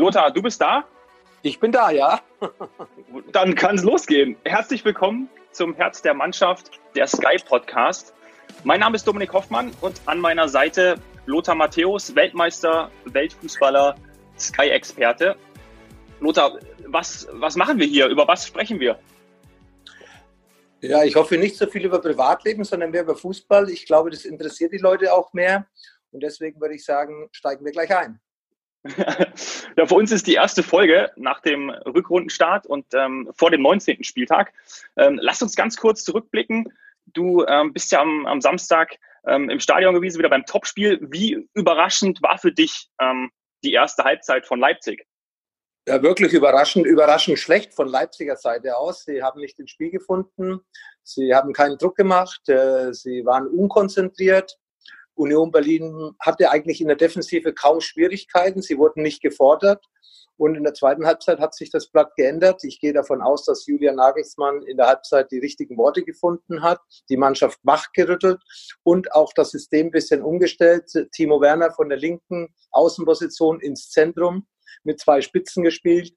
Lothar, du bist da? Ich bin da, ja. Dann kann es losgehen. Herzlich willkommen zum Herz der Mannschaft, der Sky Podcast. Mein Name ist Dominik Hoffmann und an meiner Seite Lothar Matthäus, Weltmeister, Weltfußballer, Sky-Experte. Lothar, was, was machen wir hier? Über was sprechen wir? Ja, ich hoffe nicht so viel über Privatleben, sondern mehr über Fußball. Ich glaube, das interessiert die Leute auch mehr. Und deswegen würde ich sagen, steigen wir gleich ein. ja, für uns ist die erste Folge nach dem Rückrundenstart und ähm, vor dem 19. Spieltag. Ähm, lass uns ganz kurz zurückblicken. Du ähm, bist ja am, am Samstag ähm, im Stadion gewesen, wieder beim Topspiel. Wie überraschend war für dich ähm, die erste Halbzeit von Leipzig? Ja, wirklich überraschend, überraschend schlecht von Leipziger Seite aus. Sie haben nicht ins Spiel gefunden. Sie haben keinen Druck gemacht. Äh, sie waren unkonzentriert. Union Berlin hatte eigentlich in der Defensive kaum Schwierigkeiten. Sie wurden nicht gefordert. Und in der zweiten Halbzeit hat sich das Blatt geändert. Ich gehe davon aus, dass Julian Nagelsmann in der Halbzeit die richtigen Worte gefunden hat, die Mannschaft wachgerüttelt und auch das System ein bisschen umgestellt. Timo Werner von der linken Außenposition ins Zentrum mit zwei Spitzen gespielt.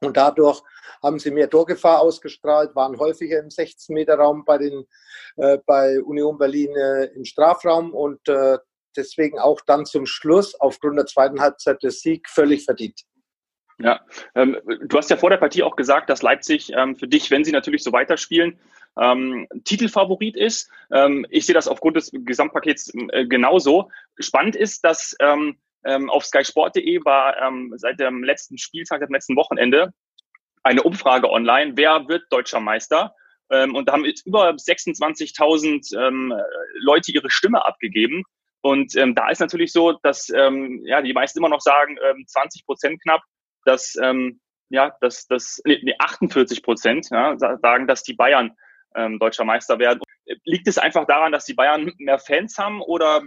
Und dadurch haben sie mehr Torgefahr ausgestrahlt, waren häufiger im 16-Meter-Raum bei, den, äh, bei Union Berlin äh, im Strafraum und äh, deswegen auch dann zum Schluss aufgrund der zweiten Halbzeit der Sieg völlig verdient. Ja, ähm, du hast ja vor der Partie auch gesagt, dass Leipzig ähm, für dich, wenn sie natürlich so weiterspielen, ähm, Titelfavorit ist. Ähm, ich sehe das aufgrund des Gesamtpakets äh, genauso. Spannend ist, dass ähm, auf skysport.de war ähm, seit dem letzten Spieltag, dem letzten Wochenende, eine Umfrage online, wer wird deutscher Meister? Ähm, und da haben jetzt über 26.000 ähm, Leute ihre Stimme abgegeben. Und ähm, da ist natürlich so, dass ähm, ja die meisten immer noch sagen, ähm, 20 Prozent knapp, dass ähm, ja, dass das nee, 48 Prozent ja, sagen, dass die Bayern ähm, deutscher Meister werden. Liegt es einfach daran, dass die Bayern mehr Fans haben oder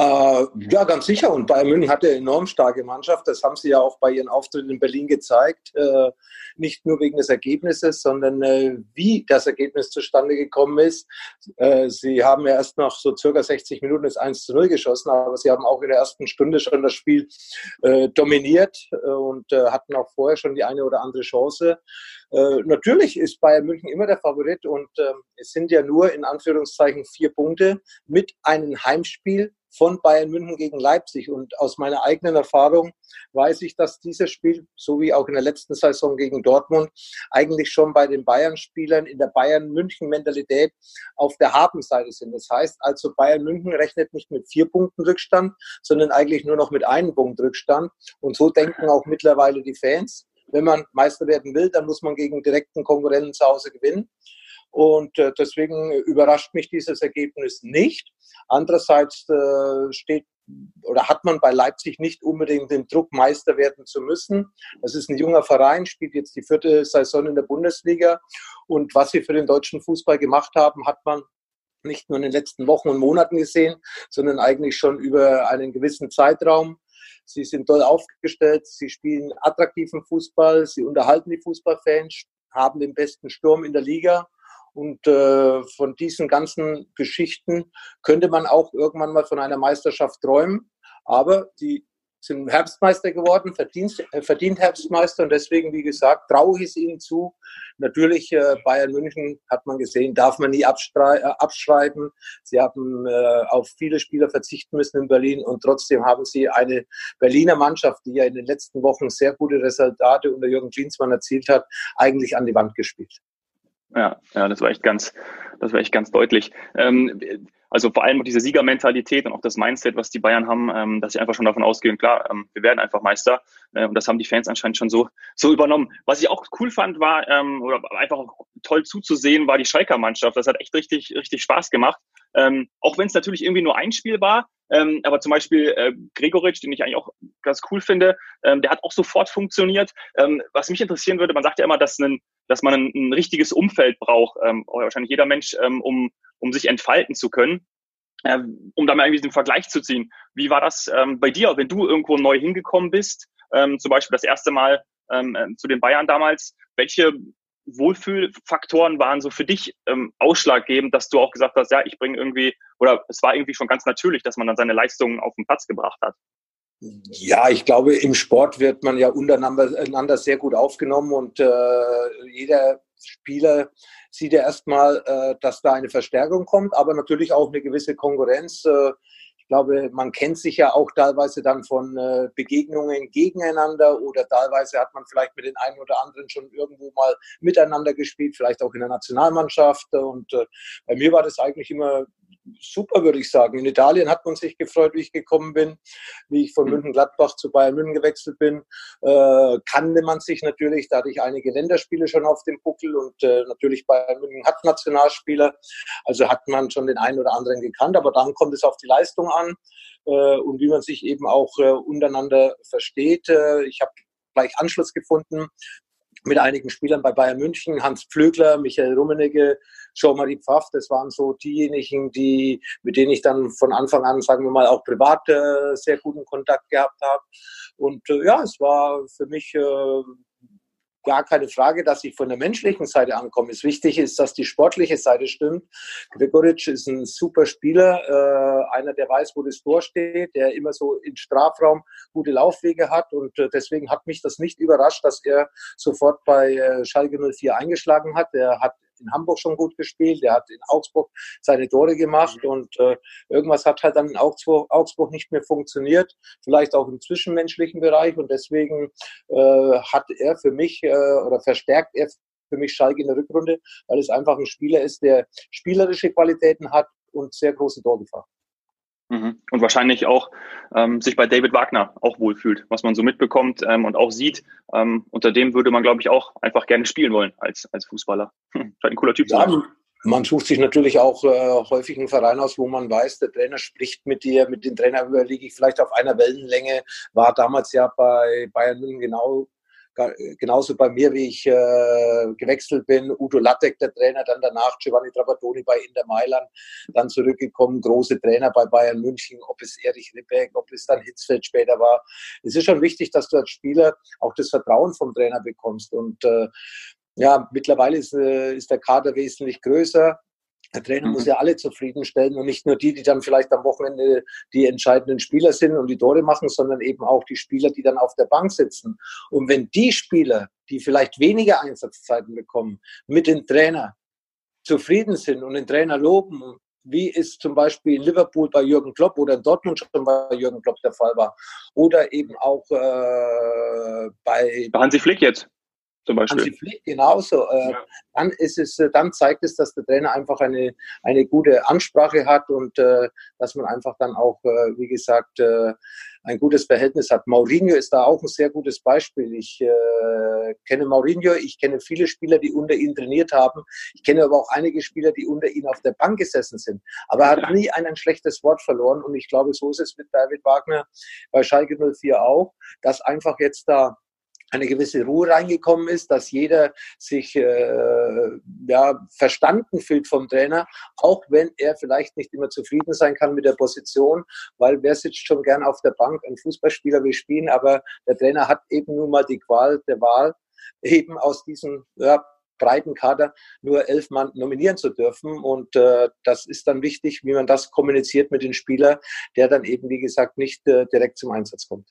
äh, ja, ganz sicher. Und Bayern München hat eine enorm starke Mannschaft. Das haben sie ja auch bei ihren Auftritten in Berlin gezeigt. Äh, nicht nur wegen des Ergebnisses, sondern äh, wie das Ergebnis zustande gekommen ist. Äh, sie haben ja erst nach so circa 60 Minuten das 1 zu 0 geschossen, aber sie haben auch in der ersten Stunde schon das Spiel äh, dominiert äh, und hatten auch vorher schon die eine oder andere Chance. natürlich ist Bayern München immer der Favorit und ähm, es sind ja nur in Anführungszeichen vier Punkte mit einem Heimspiel von Bayern München gegen Leipzig. Und aus meiner eigenen Erfahrung weiß ich, dass dieses Spiel, so wie auch in der letzten Saison gegen Dortmund, eigentlich schon bei den Bayern-Spielern in der Bayern-München-Mentalität auf der Habenseite sind. Das heißt also, Bayern München rechnet nicht mit vier Punkten Rückstand, sondern eigentlich nur noch mit einem Punkt Rückstand. Und so denken auch mittlerweile die Fans. Wenn man Meister werden will, dann muss man gegen direkten Konkurrenten zu Hause gewinnen. Und äh, deswegen überrascht mich dieses Ergebnis nicht. Andererseits äh, steht oder hat man bei Leipzig nicht unbedingt den Druck, Meister werden zu müssen. Das ist ein junger Verein, spielt jetzt die vierte Saison in der Bundesliga. Und was sie für den deutschen Fußball gemacht haben, hat man nicht nur in den letzten Wochen und Monaten gesehen, sondern eigentlich schon über einen gewissen Zeitraum. Sie sind toll aufgestellt, sie spielen attraktiven Fußball, sie unterhalten die Fußballfans, haben den besten Sturm in der Liga und äh, von diesen ganzen Geschichten könnte man auch irgendwann mal von einer Meisterschaft träumen. Aber die sind Herbstmeister geworden, verdient, äh, verdient Herbstmeister und deswegen, wie gesagt, traue ich es ihnen zu. Natürlich, äh, Bayern München hat man gesehen, darf man nie äh, abschreiben. Sie haben äh, auf viele Spieler verzichten müssen in Berlin und trotzdem haben sie eine Berliner Mannschaft, die ja in den letzten Wochen sehr gute Resultate unter Jürgen Klinsmann erzielt hat, eigentlich an die Wand gespielt. Ja, ja, das war echt ganz, das war echt ganz deutlich. Ähm, also vor allem diese Siegermentalität und auch das Mindset, was die Bayern haben, ähm, dass sie einfach schon davon ausgehen, klar, ähm, wir werden einfach Meister. Äh, und das haben die Fans anscheinend schon so, so übernommen. Was ich auch cool fand, war, ähm, oder einfach auch toll zuzusehen, war die Schalker Mannschaft. Das hat echt richtig, richtig Spaß gemacht. Ähm, auch wenn es natürlich irgendwie nur ein Spiel war, ähm, aber zum Beispiel äh, Gregoritsch, den ich eigentlich auch ganz cool finde, ähm, der hat auch sofort funktioniert. Ähm, was mich interessieren würde, man sagt ja immer, dass, ein, dass man ein, ein richtiges Umfeld braucht, ähm, wahrscheinlich jeder Mensch, ähm, um, um sich entfalten zu können. Äh, um da mal irgendwie den Vergleich zu ziehen. Wie war das ähm, bei dir, wenn du irgendwo neu hingekommen bist, ähm, zum Beispiel das erste Mal ähm, äh, zu den Bayern damals? Welche Wohlfühlfaktoren waren so für dich ähm, ausschlaggebend, dass du auch gesagt hast, ja, ich bringe irgendwie, oder es war irgendwie schon ganz natürlich, dass man dann seine Leistungen auf den Platz gebracht hat? Ja, ich glaube, im Sport wird man ja untereinander sehr gut aufgenommen und äh, jeder Spieler sieht ja erstmal, äh, dass da eine Verstärkung kommt, aber natürlich auch eine gewisse Konkurrenz. Äh, ich glaube, man kennt sich ja auch teilweise dann von äh, Begegnungen gegeneinander oder teilweise hat man vielleicht mit den einen oder anderen schon irgendwo mal miteinander gespielt, vielleicht auch in der Nationalmannschaft. Und äh, bei mir war das eigentlich immer super, würde ich sagen. In Italien hat man sich gefreut, wie ich gekommen bin, wie ich von mhm. München-Gladbach zu Bayern München gewechselt bin. Äh, kannte man sich natürlich, da hatte ich einige Länderspiele schon auf dem Buckel und äh, natürlich Bayern München hat Nationalspieler, also hat man schon den einen oder anderen gekannt, aber dann kommt es auf die Leistung an äh, und wie man sich eben auch äh, untereinander versteht. Äh, ich habe gleich Anschluss gefunden mit einigen Spielern bei Bayern München, Hans Pflögler, Michael Rummenigge, Jean-Marie Pfaff, das waren so diejenigen, die, mit denen ich dann von Anfang an, sagen wir mal, auch privat äh, sehr guten Kontakt gehabt habe. Und äh, ja, es war für mich äh, gar keine Frage, dass ich von der menschlichen Seite ankomme. Es wichtig ist, dass die sportliche Seite stimmt. Gregoritsch ist ein super Spieler, äh, einer, der weiß, wo das Tor steht, der immer so im Strafraum gute Laufwege hat und äh, deswegen hat mich das nicht überrascht, dass er sofort bei äh, Schalke 04 eingeschlagen hat. Er hat in Hamburg schon gut gespielt, er hat in Augsburg seine Tore gemacht mhm. und äh, irgendwas hat halt dann in Augsburg, Augsburg nicht mehr funktioniert, vielleicht auch im zwischenmenschlichen Bereich und deswegen äh, hat er für mich äh, oder verstärkt er für mich Schalke in der Rückrunde, weil es einfach ein Spieler ist, der spielerische Qualitäten hat und sehr große Torgefahr. Mhm. Und wahrscheinlich auch ähm, sich bei David Wagner auch wohlfühlt, was man so mitbekommt ähm, und auch sieht. Ähm, unter dem würde man, glaube ich, auch einfach gerne spielen wollen als, als Fußballer. Hm, scheint ein cooler Typ ja, zu sein. Man sucht sich natürlich auch äh, häufig einen Verein aus, wo man weiß, der Trainer spricht mit dir, mit dem Trainer überlege ich vielleicht auf einer Wellenlänge. War damals ja bei Bayern München genau genauso bei mir, wie ich äh, gewechselt bin. Udo Lattek, der Trainer, dann danach Giovanni Trapattoni bei Inter Mailand, dann zurückgekommen, große Trainer bei Bayern München, ob es Erich Ribbeck, ob es dann Hitzfeld später war. Es ist schon wichtig, dass du als Spieler auch das Vertrauen vom Trainer bekommst. Und äh, ja, mittlerweile ist, äh, ist der Kader wesentlich größer. Der Trainer mhm. muss ja alle zufriedenstellen und nicht nur die, die dann vielleicht am Wochenende die entscheidenden Spieler sind und die Tore machen, sondern eben auch die Spieler, die dann auf der Bank sitzen. Und wenn die Spieler, die vielleicht weniger Einsatzzeiten bekommen, mit dem Trainer zufrieden sind und den Trainer loben, wie es zum Beispiel in Liverpool bei Jürgen Klopp oder in Dortmund schon bei Jürgen Klopp der Fall war, oder eben auch äh, bei, bei Hansi Flick jetzt zum Beispiel. Hansi Flick genauso. Äh, ja. Dann ist es, äh, dann zeigt es, dass der Trainer einfach eine, eine gute Ansprache hat und äh, dass man einfach dann auch, äh, wie gesagt, äh, ein gutes Verhältnis hat. Mourinho ist da auch ein sehr gutes Beispiel. Ich äh, kenne Mourinho, ich kenne viele Spieler, die unter ihn trainiert haben. Ich kenne aber auch einige Spieler, die unter ihm auf der Bank gesessen sind. Aber er hat nie ein, ein schlechtes Wort verloren. Und ich glaube, so ist es mit David Wagner bei Schalke 04 auch, dass einfach jetzt da eine gewisse Ruhe reingekommen ist, dass jeder sich äh, ja, verstanden fühlt vom Trainer, auch wenn er vielleicht nicht immer zufrieden sein kann mit der Position, weil wer sitzt schon gern auf der Bank, ein Fußballspieler will spielen, aber der Trainer hat eben nun mal die Qual der Wahl, eben aus diesem ja, breiten Kader nur elf Mann nominieren zu dürfen. Und äh, das ist dann wichtig, wie man das kommuniziert mit dem Spieler, der dann eben, wie gesagt, nicht äh, direkt zum Einsatz kommt.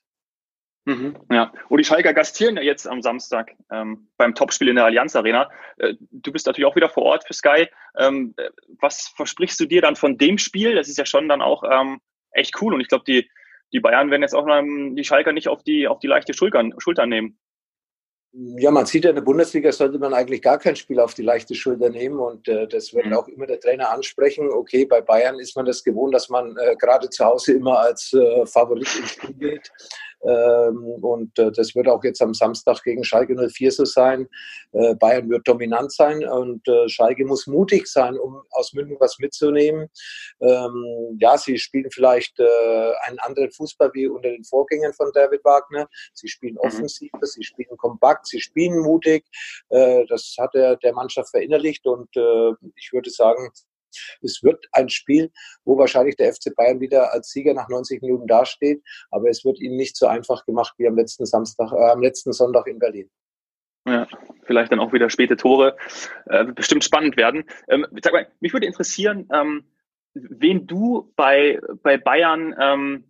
Mhm, ja, und die Schalker gastieren ja jetzt am Samstag ähm, beim Topspiel in der Allianz Arena. Äh, du bist natürlich auch wieder vor Ort für Sky. Ähm, äh, was versprichst du dir dann von dem Spiel? Das ist ja schon dann auch ähm, echt cool und ich glaube, die, die Bayern werden jetzt auch ähm, die Schalker nicht auf die, auf die leichte Schultern, Schulter nehmen. Ja, man sieht ja in der Bundesliga sollte man eigentlich gar kein Spiel auf die leichte Schulter nehmen und äh, das wird mhm. auch immer der Trainer ansprechen. Okay, bei Bayern ist man das gewohnt, dass man äh, gerade zu Hause immer als äh, Favorit ins Spiel geht. Ähm, und äh, das wird auch jetzt am Samstag gegen Schalke 04 so sein. Äh, Bayern wird dominant sein und äh, Schalke muss mutig sein, um aus München was mitzunehmen. Ähm, ja, sie spielen vielleicht einen anderen Fußball wie unter den Vorgängern von David Wagner. Sie spielen mhm. offensiv, sie spielen kompakt, sie spielen mutig. das hat er der Mannschaft verinnerlicht und ich würde sagen, es wird ein Spiel, wo wahrscheinlich der FC Bayern wieder als Sieger nach 90 Minuten dasteht, aber es wird ihnen nicht so einfach gemacht wie am letzten Samstag, äh, am letzten Sonntag in Berlin. Ja, vielleicht dann auch wieder späte Tore. Äh, bestimmt spannend werden. Ähm, sag mal, mich würde interessieren, ähm, wen du bei, bei Bayern ähm,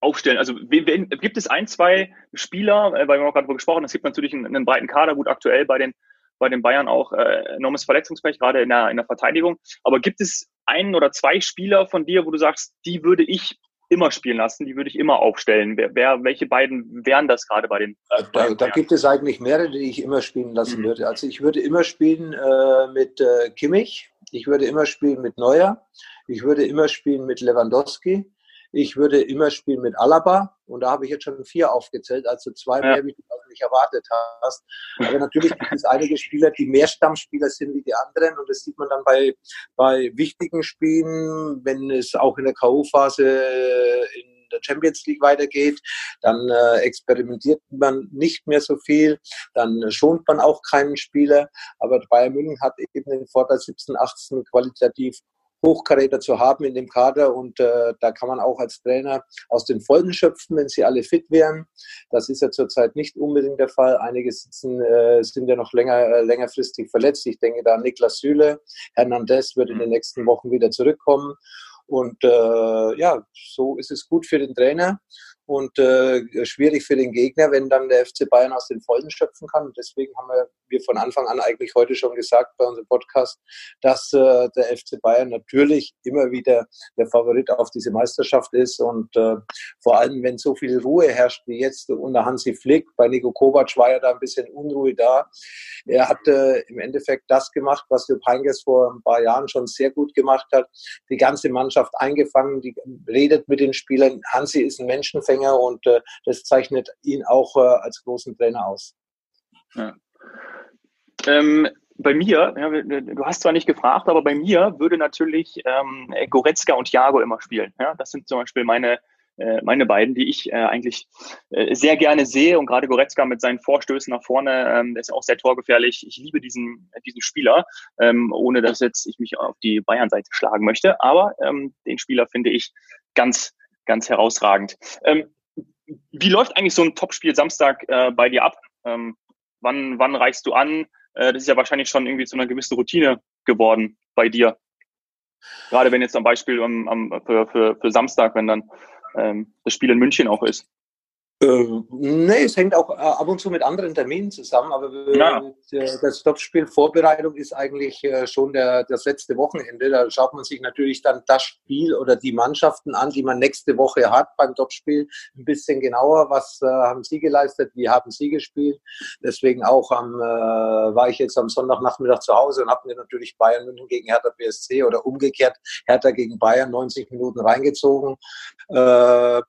aufstellen? Also wen, gibt es ein, zwei Spieler, äh, weil wir haben gerade darüber gesprochen, es gibt natürlich einen, einen, breiten Kader, gut aktuell bei den, bei den Bayern auch äh, enormes Verletzungspech, gerade in der, in der Verteidigung. Aber gibt es einen oder zwei Spieler von dir, wo du sagst, die würde ich immer spielen lassen, die würde ich immer aufstellen. Wer, wer welche beiden wären das gerade bei den? Äh, da, da, gibt es eigentlich mehrere, die ich immer spielen lassen mhm. würde. Also ich würde immer spielen äh, mit äh, Kimmich, ich würde immer spielen mit Neuer, ich würde immer spielen mit Lewandowski, ich würde immer spielen mit Alaba und da habe ich jetzt schon vier aufgezählt, also zwei mehr, wie du auch nicht erwartet hast. Aber natürlich gibt es einige Spieler, die mehr Stammspieler sind wie die anderen und das sieht man dann bei, bei wichtigen Spielen, wenn es auch in der K.O.-Phase in der Champions League weitergeht, dann äh, experimentiert man nicht mehr so viel, dann schont man auch keinen Spieler. Aber Bayern München hat eben den Vorteil 17, 18 qualitativ Hochkaräter zu haben in dem Kader und äh, da kann man auch als Trainer aus den Folgen schöpfen, wenn sie alle fit wären. Das ist ja zurzeit nicht unbedingt der Fall. Einige sitzen, äh, sind ja noch länger, äh, längerfristig verletzt. Ich denke da an Niklas Süle. Hernandez wird in den nächsten Wochen wieder zurückkommen. Und äh, ja, so ist es gut für den Trainer und äh, schwierig für den Gegner, wenn dann der FC Bayern aus den Vollen schöpfen kann. Und deswegen haben wir, wir von Anfang an eigentlich heute schon gesagt bei unserem Podcast, dass äh, der FC Bayern natürlich immer wieder der Favorit auf diese Meisterschaft ist. Und äh, vor allem, wenn so viel Ruhe herrscht wie jetzt unter Hansi Flick, bei Nico Kovac war ja da ein bisschen Unruhe da. Er hat äh, im Endeffekt das gemacht, was Jupp Heynckes vor ein paar Jahren schon sehr gut gemacht hat. Die ganze Mannschaft eingefangen, die redet mit den Spielern. Hansi ist ein Menschenfänger und äh, das zeichnet ihn auch äh, als großen Trainer aus. Ja. Ähm, bei mir, ja, du hast zwar nicht gefragt, aber bei mir würde natürlich ähm, Goretzka und Thiago immer spielen. Ja? Das sind zum Beispiel meine, äh, meine beiden, die ich äh, eigentlich äh, sehr gerne sehe. Und gerade Goretzka mit seinen Vorstößen nach vorne, ähm, der ist auch sehr torgefährlich. Ich liebe diesen, diesen Spieler, ähm, ohne dass jetzt ich mich auf die Bayern-Seite schlagen möchte. Aber ähm, den Spieler finde ich ganz, ganz herausragend. Ähm, wie läuft eigentlich so ein Topspiel Samstag äh, bei dir ab? Ähm, wann, wann reichst du an? Äh, das ist ja wahrscheinlich schon irgendwie zu einer gewissen Routine geworden bei dir. Gerade wenn jetzt zum Beispiel um, um, für, für, für Samstag, wenn dann ähm, das Spiel in München auch ist. Äh, nee, es hängt auch äh, ab und zu mit anderen Terminen zusammen, aber ja. das Topspiel Vorbereitung ist eigentlich äh, schon der, das letzte Wochenende. Da schaut man sich natürlich dann das Spiel oder die Mannschaften an, die man nächste Woche hat beim Topspiel, ein bisschen genauer. Was äh, haben sie geleistet? Wie haben sie gespielt? Deswegen auch am, äh, war ich jetzt am Sonntagnachmittag zu Hause und habe mir natürlich Bayern München gegen Hertha BSC oder umgekehrt Hertha gegen Bayern 90 Minuten reingezogen. Äh,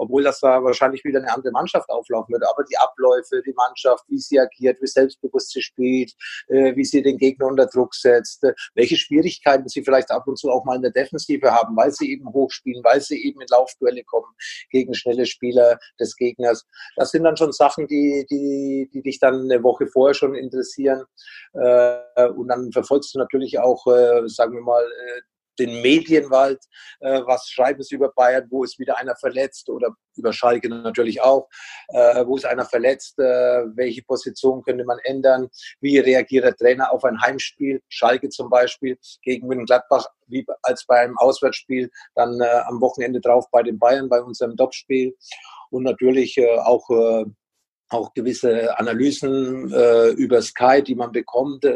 obwohl das da wahrscheinlich wieder eine andere Mannschaft auflaufen wird. Aber die Abläufe, die Mannschaft, wie sie agiert, wie selbstbewusst sie spielt, äh, wie sie den Gegner unter Druck setzt, äh, welche Schwierigkeiten sie vielleicht ab und zu auch mal in der Defensive haben, weil sie eben hochspielen, weil sie eben in Laufduelle kommen gegen schnelle Spieler des Gegners. Das sind dann schon Sachen, die, die, die dich dann eine Woche vorher schon interessieren. Äh, und dann verfolgst du natürlich auch, sagen wir mal, den Medienwald, äh, was schreiben sie über Bayern, wo ist wieder einer verletzt oder über Schalke natürlich auch, äh, wo ist einer verletzt, äh, welche Position könnte man ändern, wie reagiert der Trainer auf ein Heimspiel, Schalke zum Beispiel gegen München-Gladbach, wie als bei einem Auswärtsspiel, dann äh, am Wochenende drauf bei den Bayern, bei unserem Topspiel. Und natürlich äh, auch äh, auch gewisse Analysen äh, über Sky, die man bekommt.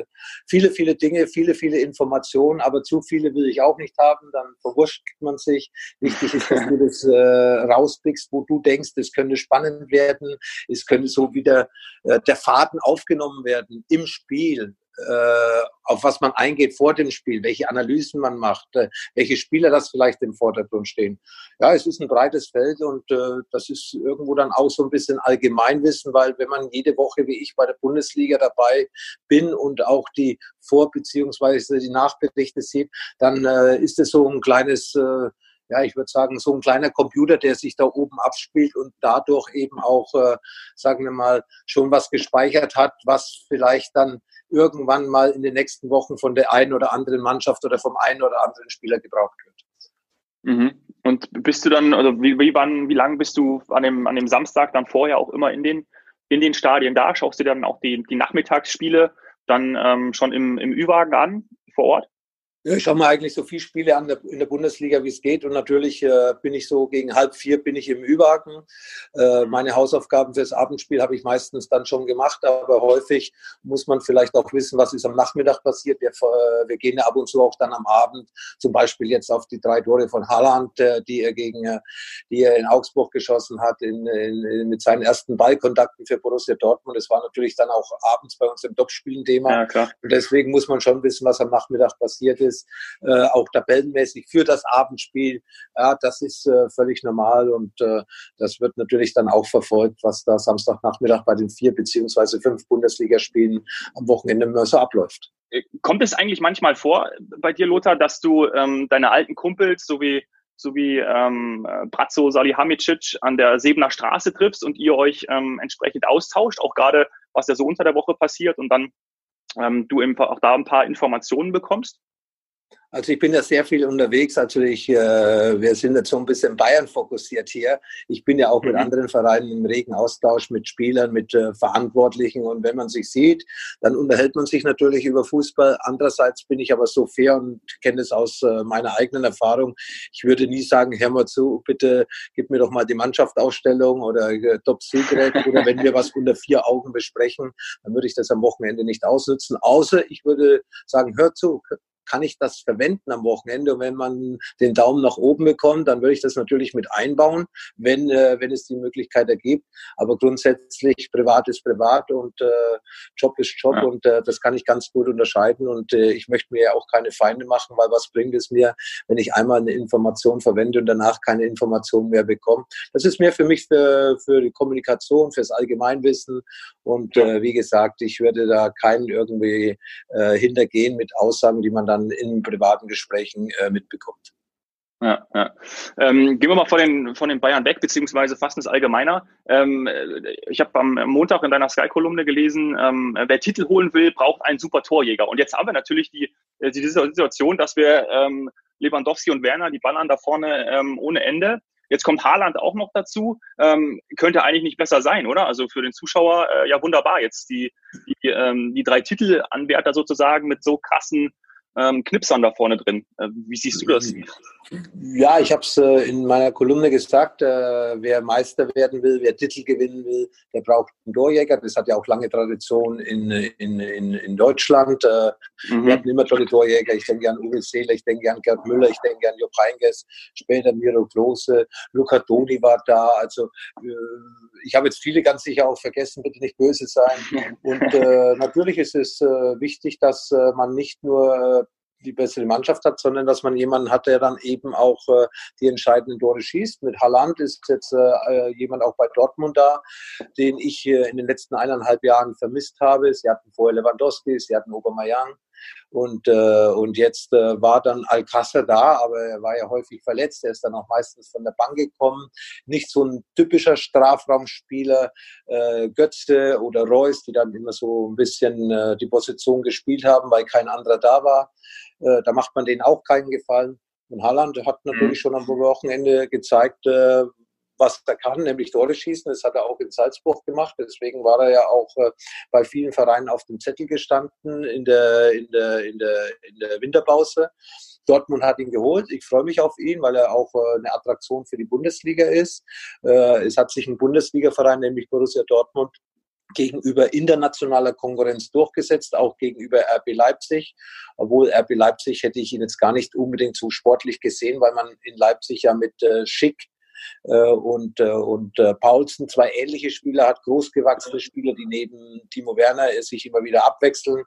Viele, viele Dinge, viele, viele Informationen, aber zu viele will ich auch nicht haben, dann verwurscht man sich. Wichtig ist, dass du das äh, rauspickst, wo du denkst, es könnte spannend werden, es könnte so wieder äh, der Faden aufgenommen werden im Spiel auf was man eingeht vor dem Spiel, welche Analysen man macht, äh, welche Spieler das vielleicht im Vordergrund stehen. Ja, es ist ein breites Feld und äh, das ist irgendwo dann auch so ein bisschen Allgemeinwissen, weil wenn man jede Woche wie ich bei der Bundesliga dabei bin und auch die Vor- beziehungsweise die Nachberichte sieht, dann äh, ist es so ein kleines äh, ja, ich würde sagen, so ein kleiner Computer, der sich da oben abspielt und dadurch eben auch, äh, sagen wir mal, schon was gespeichert hat, was vielleicht dann irgendwann mal in den nächsten Wochen von der einen oder anderen Mannschaft oder vom einen oder anderen Spieler gebraucht wird. Mhm. Und bist du dann, also wie, wie, wann, wie lange bist du an dem, an dem Samstag dann vorher auch immer in den, in den Stadien da? Schaust du dann auch die, die Nachmittagsspiele dann ähm, schon im, im Ü-Wagen an vor Ort? Ja, ich schaue mir eigentlich so viele Spiele an in der Bundesliga, wie es geht. Und natürlich äh, bin ich so gegen halb vier bin ich im Überhaken. Äh, meine Hausaufgaben fürs Abendspiel habe ich meistens dann schon gemacht, aber häufig muss man vielleicht auch wissen, was ist am Nachmittag passiert. Wir, äh, wir gehen ja ab und zu auch dann am Abend, zum Beispiel jetzt auf die drei Tore von Haaland, äh, die er gegen, äh, die er in Augsburg geschossen hat, in, in, mit seinen ersten Ballkontakten für Borussia Dortmund. Das war natürlich dann auch abends bei uns im Topspielen Thema. Ja, klar. Und deswegen muss man schon wissen, was am Nachmittag passiert ist ist, äh, auch tabellenmäßig für das Abendspiel. Ja, das ist äh, völlig normal und äh, das wird natürlich dann auch verfolgt, was da Samstagnachmittag bei den vier beziehungsweise fünf Bundesligaspielen am Wochenende immer so abläuft. Äh, kommt es eigentlich manchmal vor bei dir, Lothar, dass du ähm, deine alten Kumpels so wie so wie ähm, Brazzo Salihamidzic an der Sebener Straße triffst und ihr euch ähm, entsprechend austauscht, auch gerade was ja so unter der Woche passiert und dann ähm, du eben auch da ein paar Informationen bekommst? Also ich bin ja sehr viel unterwegs. Also ich, äh, wir sind jetzt so ein bisschen Bayern fokussiert hier. Ich bin ja auch mit mhm. anderen Vereinen im regen Austausch mit Spielern, mit äh, Verantwortlichen. Und wenn man sich sieht, dann unterhält man sich natürlich über Fußball. Andererseits bin ich aber so fair und kenne es aus äh, meiner eigenen Erfahrung. Ich würde nie sagen, hör mal zu, bitte gib mir doch mal die Mannschaftsausstellung oder äh, Top Secret oder wenn wir was unter vier Augen besprechen, dann würde ich das am Wochenende nicht ausnutzen. Außer ich würde sagen, hör zu, kann ich das verwenden am Wochenende? Und wenn man den Daumen nach oben bekommt, dann würde ich das natürlich mit einbauen, wenn, äh, wenn es die Möglichkeit ergibt. Aber grundsätzlich, privat ist privat und äh, Job ist Job ja. und äh, das kann ich ganz gut unterscheiden. Und äh, ich möchte mir ja auch keine Feinde machen, weil was bringt es mir, wenn ich einmal eine Information verwende und danach keine Information mehr bekomme? Das ist mehr für mich für, für die Kommunikation, fürs Allgemeinwissen. Und äh, wie gesagt, ich würde da keinen irgendwie äh, hintergehen mit Aussagen, die man da dann in privaten Gesprächen äh, mitbekommt. Ja, ja. Ähm, gehen wir mal von den, von den Bayern weg, beziehungsweise fast ins Allgemeiner. Ähm, ich habe am Montag in deiner Sky-Kolumne gelesen, ähm, wer Titel holen will, braucht einen super Torjäger. Und jetzt haben wir natürlich die, äh, die Situation, dass wir ähm, Lewandowski und Werner, die ballern da vorne ähm, ohne Ende. Jetzt kommt Haaland auch noch dazu. Ähm, könnte eigentlich nicht besser sein, oder? Also für den Zuschauer äh, ja wunderbar. Jetzt die, die, die drei Titelanwärter sozusagen mit so krassen ähm, Knipsern da vorne drin. Äh, wie siehst du das? Ja, ich habe es äh, in meiner Kolumne gesagt, äh, wer Meister werden will, wer Titel gewinnen will, der braucht einen Torjäger. Das hat ja auch lange Tradition in, in, in, in Deutschland. Äh, mhm. Wir hatten immer tolle Torjäger. Ich denke an Uwe Seeler, ich denke an Gerd Müller, ich denke an Jupp Heynckes, später Miro Klose, Luca Toni war da. Also äh, ich habe jetzt viele ganz sicher auch vergessen, bitte nicht böse sein. Und äh, natürlich ist es äh, wichtig, dass man nicht nur die bessere Mannschaft hat, sondern dass man jemanden hat, der dann eben auch äh, die entscheidenden Tore schießt. Mit Haaland ist jetzt äh, äh jemand auch bei Dortmund da, den ich äh, in den letzten eineinhalb Jahren vermisst habe. Sie hatten vorher Lewandowski, sie hatten Aubameyang. Und, äh, und jetzt äh, war dann Alcázar da, aber er war ja häufig verletzt. Er ist dann auch meistens von der Bank gekommen. Nicht so ein typischer Strafraumspieler, äh, Götze oder Reus, die dann immer so ein bisschen äh, die Position gespielt haben, weil kein anderer da war. Äh, da macht man denen auch keinen Gefallen. Und Haaland hat natürlich mhm. schon am Wochenende gezeigt, äh, was er kann, nämlich Tore schießen. Das hat er auch in Salzburg gemacht. Deswegen war er ja auch äh, bei vielen Vereinen auf dem Zettel gestanden in der, in der, in der, in der Winterpause. Dortmund hat ihn geholt. Ich freue mich auf ihn, weil er auch äh, eine Attraktion für die Bundesliga ist. Äh, es hat sich ein Bundesligaverein, nämlich Borussia Dortmund, gegenüber internationaler Konkurrenz durchgesetzt, auch gegenüber RB Leipzig. Obwohl RB Leipzig hätte ich ihn jetzt gar nicht unbedingt so sportlich gesehen, weil man in Leipzig ja mit äh, Schick und, äh, und äh, Paulsen zwei ähnliche Spieler hat, großgewachsene Spieler, die neben Timo Werner sich immer wieder abwechseln.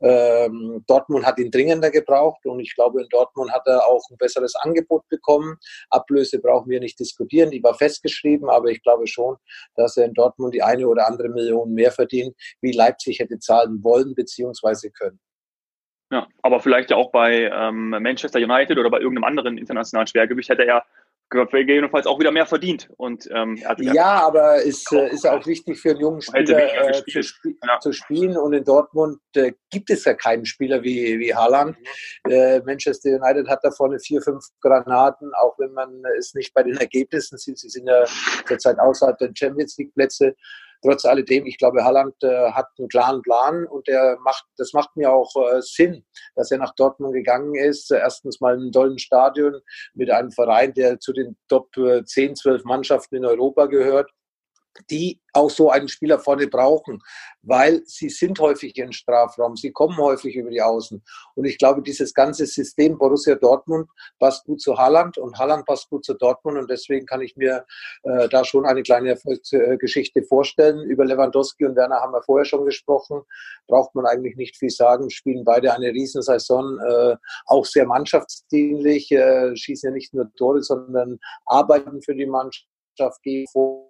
Ähm, Dortmund hat ihn dringender gebraucht und ich glaube, in Dortmund hat er auch ein besseres Angebot bekommen. Ablöse brauchen wir nicht diskutieren, die war festgeschrieben, aber ich glaube schon, dass er in Dortmund die eine oder andere Million mehr verdient, wie Leipzig hätte zahlen wollen bzw. können. Ja, aber vielleicht ja auch bei ähm, Manchester United oder bei irgendeinem anderen internationalen Schwergewicht hätte er gegebenenfalls auch wieder mehr verdient. Und, ähm, ja, aber es ist, äh, ist auch wichtig für einen jungen Spieler äh, zu, sp ja. zu, spielen. Und in Dortmund äh, gibt es ja keinen Spieler wie, wie Haaland. Äh, Manchester United hat da vorne vier, fünf Granaten, auch wenn man es nicht bei den Ergebnissen sieht. Sie sind ja zurzeit außerhalb der Champions League Plätze. Trotz alledem, ich glaube, Haaland äh, hat einen klaren Plan und der macht, das macht mir auch äh, Sinn, dass er nach Dortmund gegangen ist. Erstens mal in einem tollen Stadion mit einem Verein, der zu den Top 10, 12 Mannschaften in Europa gehört die auch so einen Spieler vorne brauchen, weil sie sind häufig im Strafraum, sie kommen häufig über die Außen. Und ich glaube, dieses ganze System Borussia Dortmund passt gut zu Halland und Halland passt gut zu Dortmund und deswegen kann ich mir äh, da schon eine kleine Erfolgsgeschichte vorstellen. Über Lewandowski und Werner haben wir vorher schon gesprochen, braucht man eigentlich nicht viel sagen, spielen beide eine Riesensaison, äh, auch sehr mannschaftsdienlich, äh, schießen ja nicht nur Tore, sondern arbeiten für die Mannschaft, gehen vor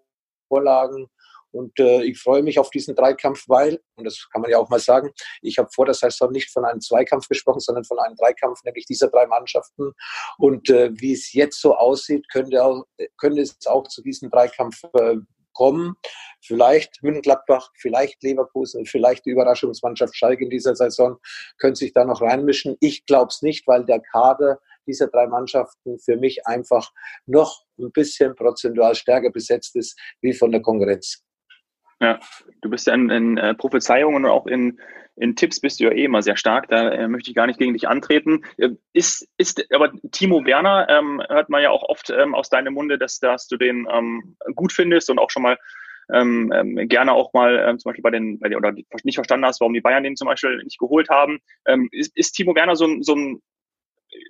Vorlagen. Und äh, ich freue mich auf diesen Dreikampf, weil, und das kann man ja auch mal sagen, ich habe vor der Saison nicht von einem Zweikampf gesprochen, sondern von einem Dreikampf, nämlich dieser drei Mannschaften. Und äh, wie es jetzt so aussieht, könnte, auch, könnte es auch zu diesem Dreikampf äh, kommen. Vielleicht München-Gladbach, vielleicht Leverkusen, vielleicht die Überraschungsmannschaft Schalke in dieser Saison könnte sich da noch reinmischen. Ich glaube es nicht, weil der Kader dieser drei Mannschaften für mich einfach noch ein bisschen prozentual stärker besetzt ist wie von der Konkurrenz. Ja, du bist ja in, in äh, Prophezeiungen und auch in, in Tipps bist du ja eh immer sehr stark. Da äh, möchte ich gar nicht gegen dich antreten. Äh, ist, ist aber Timo Werner, ähm, hört man ja auch oft ähm, aus deinem Munde, dass, dass du den ähm, gut findest und auch schon mal ähm, ähm, gerne auch mal ähm, zum Beispiel bei den, bei den, oder nicht verstanden hast, warum die Bayern den zum Beispiel nicht geholt haben. Ähm, ist, ist Timo Werner so ein, so ein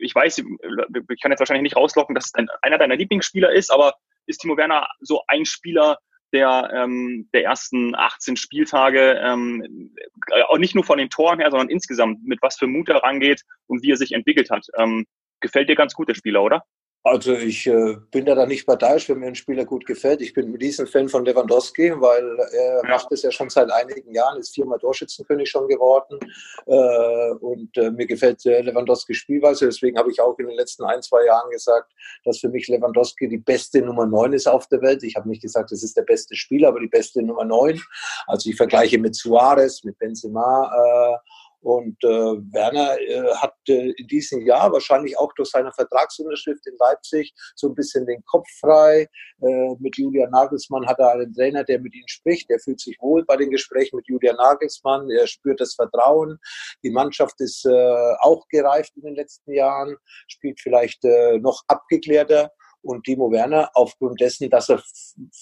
ich weiß, ich kann jetzt wahrscheinlich nicht rauslocken, dass es dein, einer deiner Lieblingsspieler ist, aber ist Timo Werner so ein Spieler der, ähm, der ersten 18 Spieltage, ähm, auch nicht nur von den Toren her, sondern insgesamt, mit was für Mut er rangeht und wie er sich entwickelt hat. Ähm, gefällt dir ganz gut, der Spieler, oder? Also ich äh, bin da dann nicht parteiisch, wenn mir ein Spieler gut gefällt. Ich bin ein Riesenfan von Lewandowski, weil er ja. macht es ja schon seit einigen Jahren, ist viermal Torschützenkönig schon geworden. Äh, und äh, mir gefällt äh, Lewandowski Spielweise. Deswegen habe ich auch in den letzten ein, zwei Jahren gesagt, dass für mich Lewandowski die beste Nummer neun ist auf der Welt. Ich habe nicht gesagt, es ist der beste Spieler, aber die beste Nummer neun. Also ich vergleiche mit Suarez, mit Benzema äh, und äh, Werner äh, hat äh, in diesem Jahr wahrscheinlich auch durch seine Vertragsunterschrift in Leipzig so ein bisschen den Kopf frei. Äh, mit Julian Nagelsmann hat er einen Trainer, der mit ihm spricht. Der fühlt sich wohl bei den Gesprächen mit Julian Nagelsmann. Er spürt das Vertrauen. Die Mannschaft ist äh, auch gereift in den letzten Jahren, spielt vielleicht äh, noch abgeklärter. Und Timo Werner, aufgrund dessen, dass er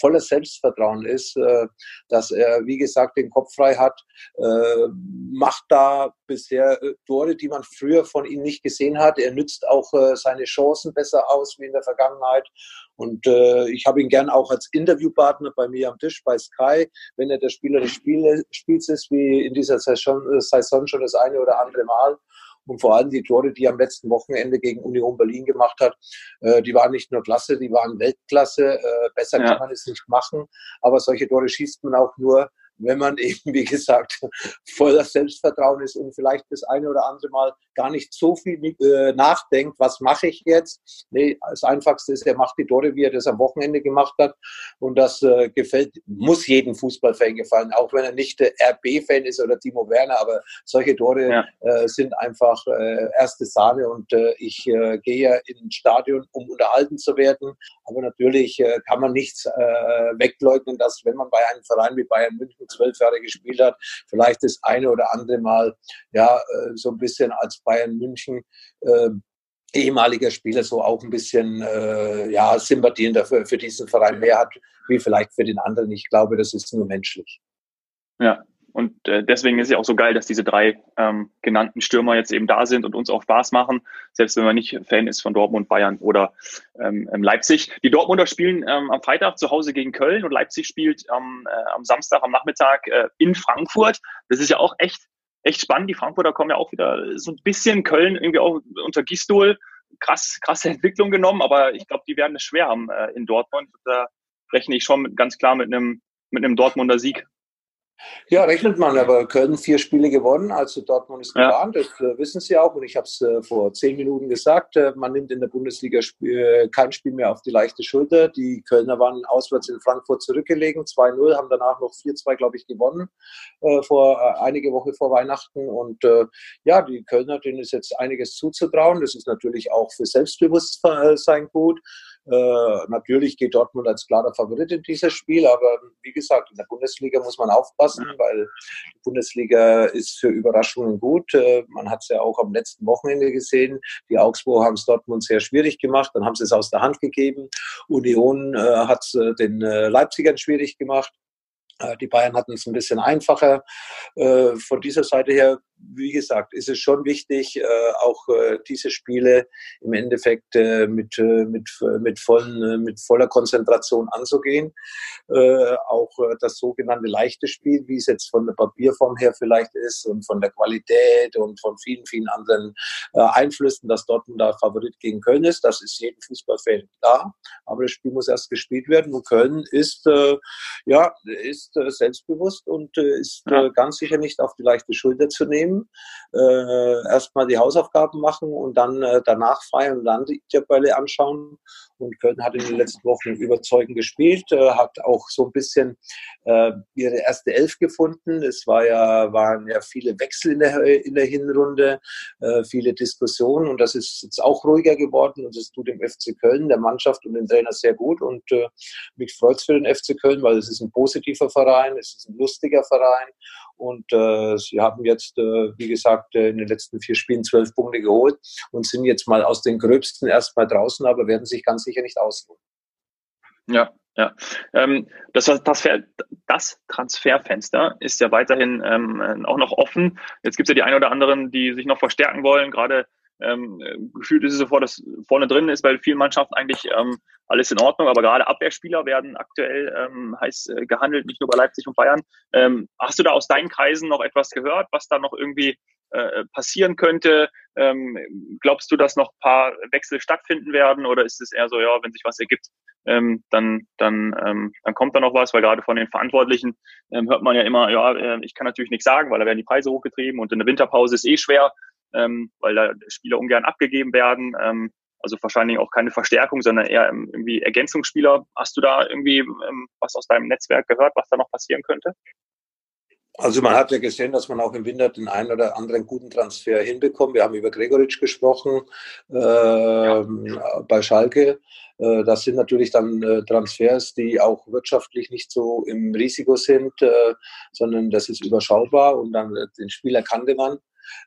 voller Selbstvertrauen ist, äh, dass er, wie gesagt, den Kopf frei hat, äh, macht da bisher äh, Tore, die man früher von ihm nicht gesehen hat. Er nützt auch seine Chancen besser aus wie in der Vergangenheit. Und ich habe ihn gern auch als Interviewpartner bei mir am Tisch bei Sky, wenn er der Spieler des Spiels ist, wie in dieser Saison, Saison schon das eine oder andere Mal. Und vor allem die Tore, die er am letzten Wochenende gegen Union Berlin gemacht hat, äh, die waren nicht nur klasse, die waren Weltklasse. Äh, besser ja. kann man es nicht machen. Aber solche Tore schießt man auch nur, wenn man eben, wie gesagt, voller Selbstvertrauen ist und vielleicht das eine oder andere Mal gar nicht so viel äh, nachdenkt, was mache ich jetzt? Nee, das Einfachste ist, er macht die Tore, wie er das am Wochenende gemacht hat. Und das äh, gefällt, muss jedem Fußballfan gefallen, auch wenn er nicht der RB-Fan ist oder Timo Werner, aber solche Tore ja. äh, sind einfach äh, erste Sahne und äh, ich äh, gehe ja ins Stadion, um unterhalten zu werden. Aber natürlich kann man nichts wegleugnen, dass wenn man bei einem Verein wie Bayern München zwölf Jahre gespielt hat, vielleicht das eine oder andere Mal ja so ein bisschen als Bayern München äh, ehemaliger Spieler so auch ein bisschen äh, ja, Sympathien dafür, für diesen Verein mehr hat, wie vielleicht für den anderen. Ich glaube, das ist nur menschlich. Ja, und äh, deswegen ist es ja auch so geil, dass diese drei ähm, genannten Stürmer jetzt eben da sind und uns auch Spaß machen, selbst wenn man nicht Fan ist von Dortmund, Bayern oder ähm, ähm Leipzig. Die Dortmunder spielen ähm, am Freitag zu Hause gegen Köln und Leipzig spielt ähm, äh, am Samstag, am Nachmittag äh, in Frankfurt. Das ist ja auch echt echt spannend. Die Frankfurter kommen ja auch wieder so ein bisschen Köln irgendwie auch unter Gistol. Krass, krasse Entwicklung genommen, aber ich glaube, die werden es schwer haben äh, in Dortmund. Da rechne ich schon ganz klar mit einem, mit einem Dortmunder Sieg. Ja, rechnet man, aber Köln vier Spiele gewonnen, also Dortmund ist gewarnt, ja. das äh, wissen sie auch und ich habe es äh, vor zehn Minuten gesagt, äh, man nimmt in der Bundesliga äh, kein Spiel mehr auf die leichte Schulter. Die Kölner waren auswärts in Frankfurt zurückgelegen, 2-0, haben danach noch 4-2, glaube ich, gewonnen, äh, vor äh, einige Woche vor Weihnachten und ja, die Kölner, denen ist jetzt einiges zuzutrauen, das ist natürlich auch für Selbstbewusstsein gut. Äh, natürlich geht Dortmund als klarer Favorit in dieses Spiel, aber wie gesagt, in der Bundesliga muss man aufpassen, weil die Bundesliga ist für Überraschungen gut. Äh, man hat es ja auch am letzten Wochenende gesehen. Die Augsburg haben es Dortmund sehr schwierig gemacht, dann haben sie es aus der Hand gegeben. Union äh, hat es äh, den äh, Leipzigern schwierig gemacht. Äh, die Bayern hatten es ein bisschen einfacher. Von dieser Seite her, wie gesagt, ist es schon wichtig, äh, auch diese Spiele im Endeffekt mit, mit, mit, vollen, mit voller Konzentration anzugehen. Auch das sogenannte leichte Spiel, wie es jetzt von der Papierform her vielleicht ist und von der Qualität und von vielen, vielen anderen Einflüssen, dass Dortmund da Favorit gegen Köln ist, das ist jedem Fußballfan klar. Aber das Spiel muss erst gespielt werden und Köln ist, ja, ist äh, selbstbewusst und äh, ist. Äh, ganz sicher nicht auf die leichte Schulter zu nehmen. Erstmal die Hausaufgaben machen und dann danach feiern und dann die Tabelle anschauen. Und Köln hat in den letzten Wochen überzeugend gespielt, hat auch so ein bisschen ihre erste Elf gefunden. Es war ja, waren ja viele Wechsel in der, in der Hinrunde, viele Diskussionen und das ist jetzt auch ruhiger geworden und das tut dem FC Köln, der Mannschaft und dem Trainer sehr gut und mich freut es für den FC Köln, weil es ist ein positiver Verein, es ist ein lustiger Verein und äh, sie haben jetzt, äh, wie gesagt, äh, in den letzten vier Spielen zwölf Punkte geholt und sind jetzt mal aus den Gröbsten erstmal draußen, aber werden sich ganz sicher nicht ausruhen. Ja, ja. Ähm, das, Transfer, das Transferfenster ist ja weiterhin ähm, auch noch offen. Jetzt gibt es ja die ein oder anderen, die sich noch verstärken wollen, gerade ähm, gefühlt ist es sofort, dass vorne drin ist bei vielen Mannschaften eigentlich ähm, alles in Ordnung, aber gerade Abwehrspieler werden aktuell ähm, heiß äh, gehandelt, nicht nur bei Leipzig und Bayern. Ähm, hast du da aus deinen Kreisen noch etwas gehört, was da noch irgendwie äh, passieren könnte? Ähm, glaubst du, dass noch paar Wechsel stattfinden werden oder ist es eher so, ja, wenn sich was ergibt, ähm, dann, dann, ähm, dann kommt da noch was, weil gerade von den Verantwortlichen ähm, hört man ja immer, ja, äh, ich kann natürlich nichts sagen, weil da werden die Preise hochgetrieben und in der Winterpause ist eh schwer ähm, weil da Spieler ungern abgegeben werden. Ähm, also wahrscheinlich auch keine Verstärkung, sondern eher irgendwie Ergänzungsspieler. Hast du da irgendwie ähm, was aus deinem Netzwerk gehört, was da noch passieren könnte? Also man hat ja gesehen, dass man auch im Winter den einen oder anderen guten Transfer hinbekommt. Wir haben über Gregoritsch gesprochen äh, ja. bei Schalke. Äh, das sind natürlich dann äh, Transfers, die auch wirtschaftlich nicht so im Risiko sind, äh, sondern das ist überschaubar und dann äh, den Spieler kannte man.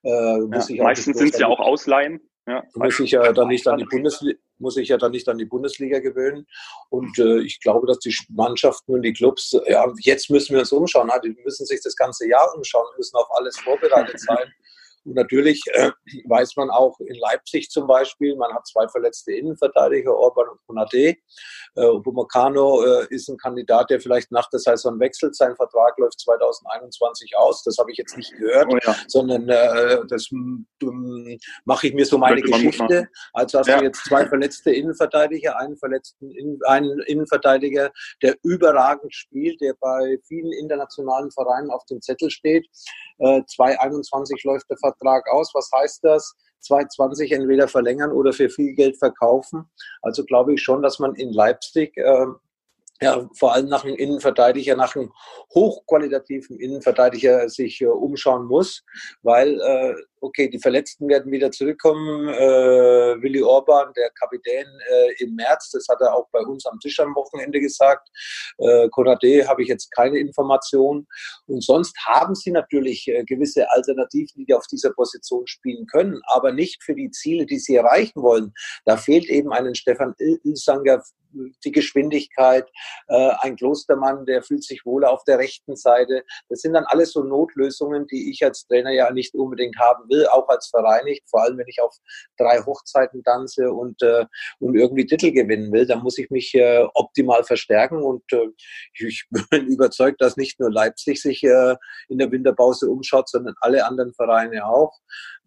Äh, ja, meistens sind es ja auch Ausleihen. Ja, muss ich ja dann nicht an die Bundesliga, muss ich ja dann nicht an die Bundesliga gewöhnen. Und äh, ich glaube, dass die Mannschaften und die Clubs, ja, jetzt müssen wir uns umschauen. Die müssen sich das ganze Jahr umschauen, müssen auf alles vorbereitet sein. Und natürlich äh, weiß man auch in Leipzig zum Beispiel, man hat zwei verletzte Innenverteidiger, Orban und Konate. Äh, Upamecano äh, ist ein Kandidat, der vielleicht nach der Saison wechselt. Sein Vertrag läuft 2021 aus. Das habe ich jetzt nicht gehört, oh ja. sondern äh, das mache ich mir so meine Geschichte. Also hast ja. du jetzt zwei verletzte Innenverteidiger, einen verletzten In einen Innenverteidiger, der überragend spielt, der bei vielen internationalen Vereinen auf dem Zettel steht. Äh, 2021 läuft der Vertrag aus. Was heißt das? 2020 entweder verlängern oder für viel Geld verkaufen. Also glaube ich schon, dass man in Leipzig äh, ja, vor allem nach einem Innenverteidiger, nach einem hochqualitativen Innenverteidiger sich äh, umschauen muss, weil äh, okay, die Verletzten werden wieder zurückkommen. Äh, Willi Orban, der Kapitän äh, im März, das hat er auch bei uns am Tisch am Wochenende gesagt. Äh, Konate habe ich jetzt keine Information. Und sonst haben sie natürlich äh, gewisse Alternativen, die auf dieser Position spielen können, aber nicht für die Ziele, die sie erreichen wollen. Da fehlt eben einen Stefan Ilsanger die Geschwindigkeit, äh, ein Klostermann, der fühlt sich wohl auf der rechten Seite. Das sind dann alles so Notlösungen, die ich als Trainer ja nicht unbedingt haben will, auch als Verein nicht. Vor allem, wenn ich auf drei Hochzeiten tanze und, äh, und irgendwie Titel gewinnen will, dann muss ich mich äh, optimal verstärken. Und äh, ich bin überzeugt, dass nicht nur Leipzig sich äh, in der Winterpause umschaut, sondern alle anderen Vereine auch.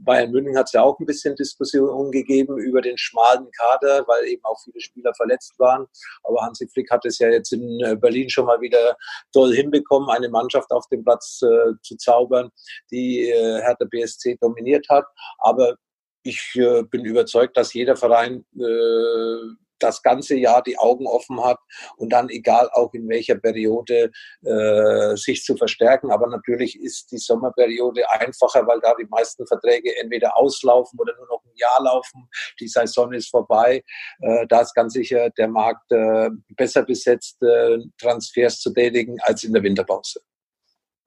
Bayern München hat es ja auch ein bisschen Diskussion gegeben über den schmalen Kader, weil eben auch viele Spieler verletzt waren. Aber Hansi Flick hat es ja jetzt in äh, Berlin schon mal wieder toll hinbekommen, eine Mannschaft auf dem Platz äh, zu zaubern, die äh, Hertha BSC dominiert hat. Aber ich äh, bin überzeugt, dass jeder Verein äh, das ganze Jahr die Augen offen hat und dann egal auch in welcher Periode äh, sich zu verstärken. Aber natürlich ist die Sommerperiode einfacher, weil da die meisten Verträge entweder auslaufen oder nur noch ein Jahr laufen. Die Saison ist vorbei. Äh, da ist ganz sicher der Markt äh, besser besetzt, äh, Transfers zu tätigen als in der Winterpause.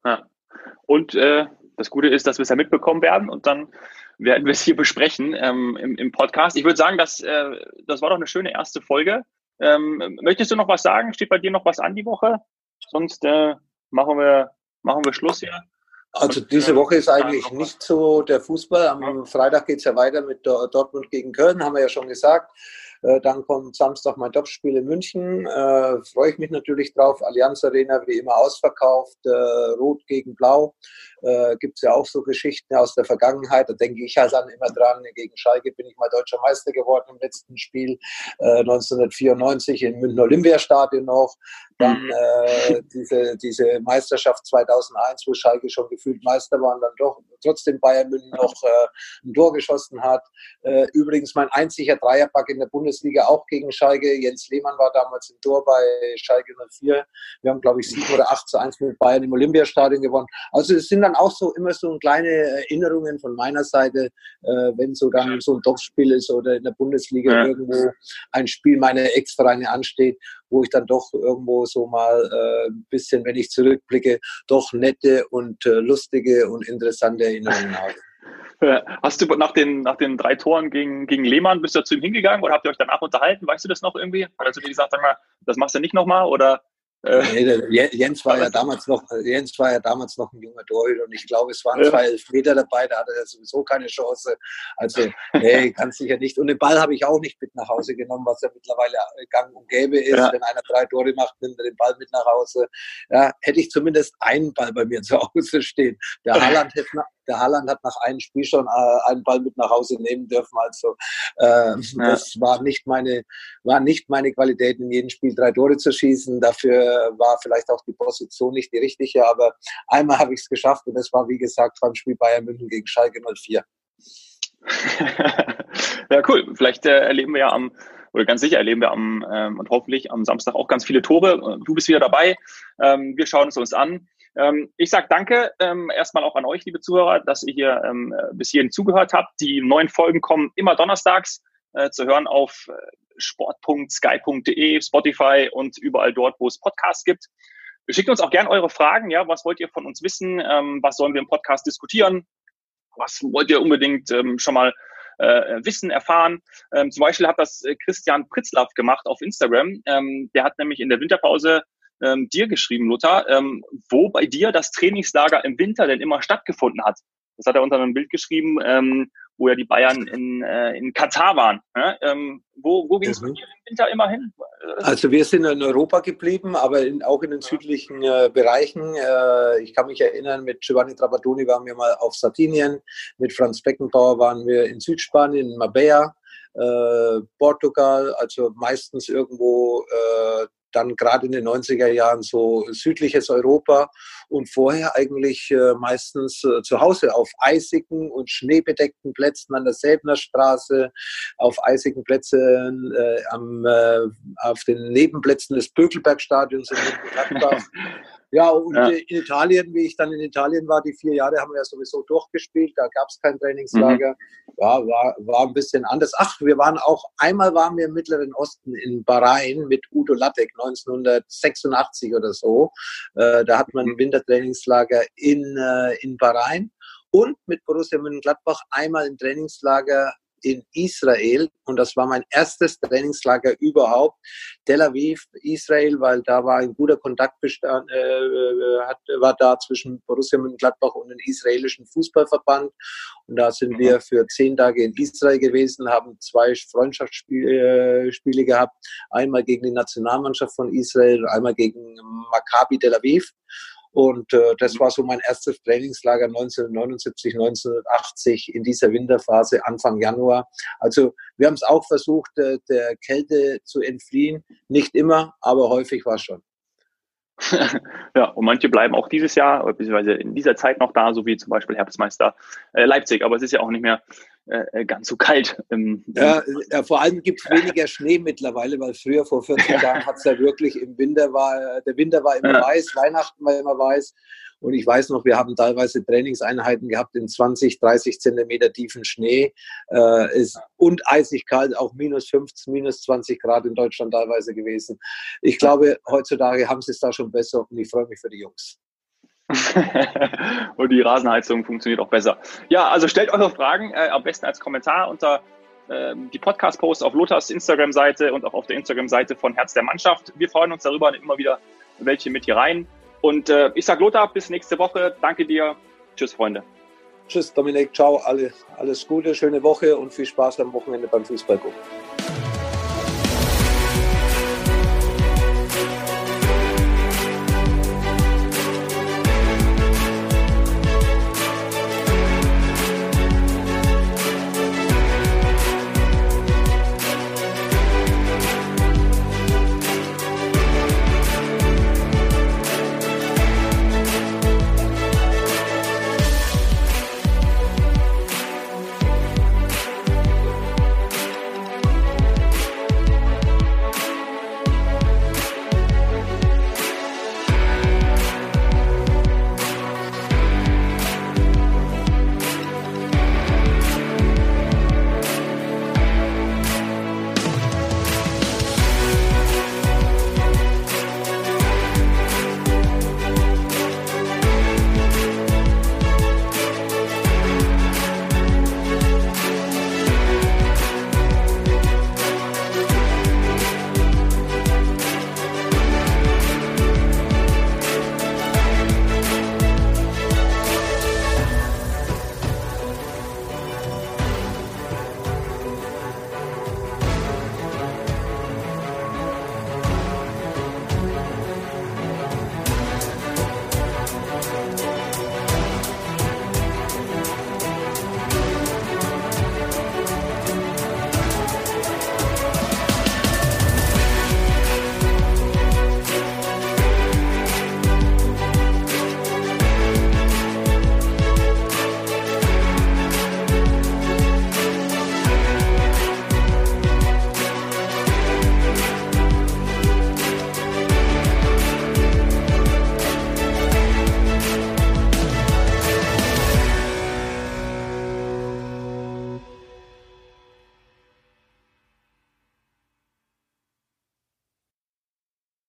Ja. Und äh, das Gute ist, dass wir es ja mitbekommen werden und dann werden wir es hier besprechen ähm, im, im, Podcast. Ich würde sagen, dass, äh, das war doch eine schöne erste Folge. Ähm, möchtest du noch was sagen? Steht bei dir noch was an die Woche? Sonst äh, machen, wir, machen wir Schluss hier. Also diese äh, Woche ist eigentlich nicht so der Fußball. Am Freitag geht es ja weiter mit Dortmund gegen Köln, haben wir ja schon gesagt. Äh, dann kommt Samstag mein Topspiel in München. Äh, Freue ich mich natürlich drauf. Allianz Arena wie immer ausverkauft. Äh, Rot gegen Blau. Äh, Gibt es ja auch so Geschichten aus der Vergangenheit. Da denke ich halt dann immer dran. Gegen Schalke bin ich mal deutscher Meister geworden im letzten Spiel. Äh, 1994 im München Olympiastadion noch. Dann mhm. äh, diese, diese Meisterschaft 2001, wo Schalke schon gefühlt Meister war und dann doch trotzdem Bayern München noch äh, ein Tor geschossen hat. Äh, übrigens mein einziger Dreierpack in der Bundesliga auch gegen Schalke. Jens Lehmann war damals im Tor bei Schalke 04. Wir haben, glaube ich, 7 oder 8 zu 1 mit Bayern im Olympiastadion gewonnen. Also es sind dann auch so immer so kleine Erinnerungen von meiner Seite, äh, wenn so dann so ein Dorfspiel ist oder in der Bundesliga ja. irgendwo ein Spiel meiner Ex-Vereine ansteht, wo ich dann doch irgendwo so mal äh, ein bisschen, wenn ich zurückblicke, doch nette und äh, lustige und interessante Erinnerungen habe. Hast du nach den, nach den drei Toren gegen, gegen Lehmann, bist du zu ihm hingegangen oder habt ihr euch danach unterhalten? Weißt du das noch irgendwie? Hat er zu dir gesagt, sag mal, das machst du nicht nochmal oder Nee, Jens war ja damals noch, Jens war ja damals noch ein junger Torhüter und ich glaube, es waren ja. zwei Elfmeter dabei, da hatte er sowieso keine Chance. Also, nee, ganz sicher nicht. Und den Ball habe ich auch nicht mit nach Hause genommen, was ja mittlerweile gang und gäbe ist. Ja. Wenn einer drei Tore macht, nimmt er den Ball mit nach Hause. Ja, hätte ich zumindest einen Ball bei mir zu Hause stehen. Der Haaland hätte, der Haaland hat nach einem Spiel schon äh, einen Ball mit nach Hause nehmen dürfen. Also äh, das war nicht meine, war nicht meine Qualität, in jedem Spiel drei Tore zu schießen. Dafür war vielleicht auch die Position nicht die richtige, aber einmal habe ich es geschafft und das war, wie gesagt, beim Spiel Bayern München gegen Schalke 04. ja, cool. Vielleicht äh, erleben wir ja am, oder ganz sicher erleben wir am ähm, und hoffentlich am Samstag auch ganz viele Tore. Du bist wieder dabei. Ähm, wir schauen es uns an. Ähm, ich sage danke ähm, erstmal auch an euch, liebe Zuhörer, dass ihr hier ähm, bis hierhin zugehört habt. Die neuen Folgen kommen immer donnerstags äh, zu hören auf äh, sport.sky.de, Spotify und überall dort, wo es Podcasts gibt. Schickt uns auch gerne eure Fragen. Ja, was wollt ihr von uns wissen? Ähm, was sollen wir im Podcast diskutieren? Was wollt ihr unbedingt ähm, schon mal äh, wissen, erfahren? Ähm, zum Beispiel hat das äh, Christian Pritzlaff gemacht auf Instagram. Ähm, der hat nämlich in der Winterpause ähm, dir geschrieben, Lothar, ähm, wo bei dir das Trainingslager im Winter denn immer stattgefunden hat. Das hat er unter einem Bild geschrieben, ähm, wo ja die Bayern in, äh, in Katar waren. Ja? Ähm, wo wo ging es mhm. im Winter immer hin? Also wir sind in Europa geblieben, aber in, auch in den südlichen äh, Bereichen. Äh, ich kann mich erinnern, mit Giovanni Trapattoni waren wir mal auf Sardinien, mit Franz Beckenbauer waren wir in Südspanien, in Marbella. Äh, Portugal, also meistens irgendwo äh, dann gerade in den 90er Jahren so südliches Europa und vorher eigentlich äh, meistens äh, zu Hause auf eisigen und schneebedeckten Plätzen an der Säbner Straße, auf eisigen Plätzen äh, am, äh, auf den Nebenplätzen des Bökelbergstadions in Gladbach. Ja, und ja. in Italien, wie ich dann in Italien war, die vier Jahre haben wir ja sowieso durchgespielt, da gab es kein Trainingslager. Mhm. Ja, war, war ein bisschen anders. Ach, wir waren auch, einmal waren wir im Mittleren Osten in Bahrain mit Udo Lattek 1986 oder so. Äh, da hat man ein mhm. Wintertrainingslager in, äh, in Bahrain und mit Borussia Mönchengladbach einmal ein Trainingslager in Israel und das war mein erstes Trainingslager überhaupt. Tel Aviv, Israel, weil da war ein guter Kontakt bestand, äh, äh, hat, war da zwischen Borussia Mönchengladbach und dem israelischen Fußballverband und da sind wir für zehn Tage in Israel gewesen, haben zwei Freundschaftsspiele äh, gehabt, einmal gegen die Nationalmannschaft von Israel einmal gegen Maccabi Tel Aviv. Und äh, das war so mein erstes Trainingslager 1979, 1980 in dieser Winterphase, Anfang Januar. Also wir haben es auch versucht, äh, der Kälte zu entfliehen. Nicht immer, aber häufig war es schon. ja, und manche bleiben auch dieses Jahr, beziehungsweise in dieser Zeit noch da, so wie zum Beispiel Herbstmeister äh, Leipzig. Aber es ist ja auch nicht mehr äh, ganz so kalt. Ähm, ja, ja, vor allem gibt es weniger Schnee mittlerweile, weil früher vor 40 Jahren hat es ja wirklich im Winter war, der Winter war immer weiß, Weihnachten war immer weiß. Und ich weiß noch, wir haben teilweise Trainingseinheiten gehabt in 20, 30 Zentimeter tiefen Schnee. Äh, ist, und eisig kalt, auch minus 15, minus 20 Grad in Deutschland teilweise gewesen. Ich glaube, heutzutage haben sie es da schon besser und ich freue mich für die Jungs. und die Rasenheizung funktioniert auch besser. Ja, also stellt eure Fragen äh, am besten als Kommentar unter äh, die Podcast-Posts auf Lothars Instagram-Seite und auch auf der Instagram-Seite von Herz der Mannschaft. Wir freuen uns darüber, immer wieder welche mit hier rein. Und äh, ich sage Lothar, bis nächste Woche. Danke dir. Tschüss, Freunde. Tschüss, Dominik. Ciao. Alle, alles Gute, schöne Woche und viel Spaß am Wochenende beim Fußball gucken.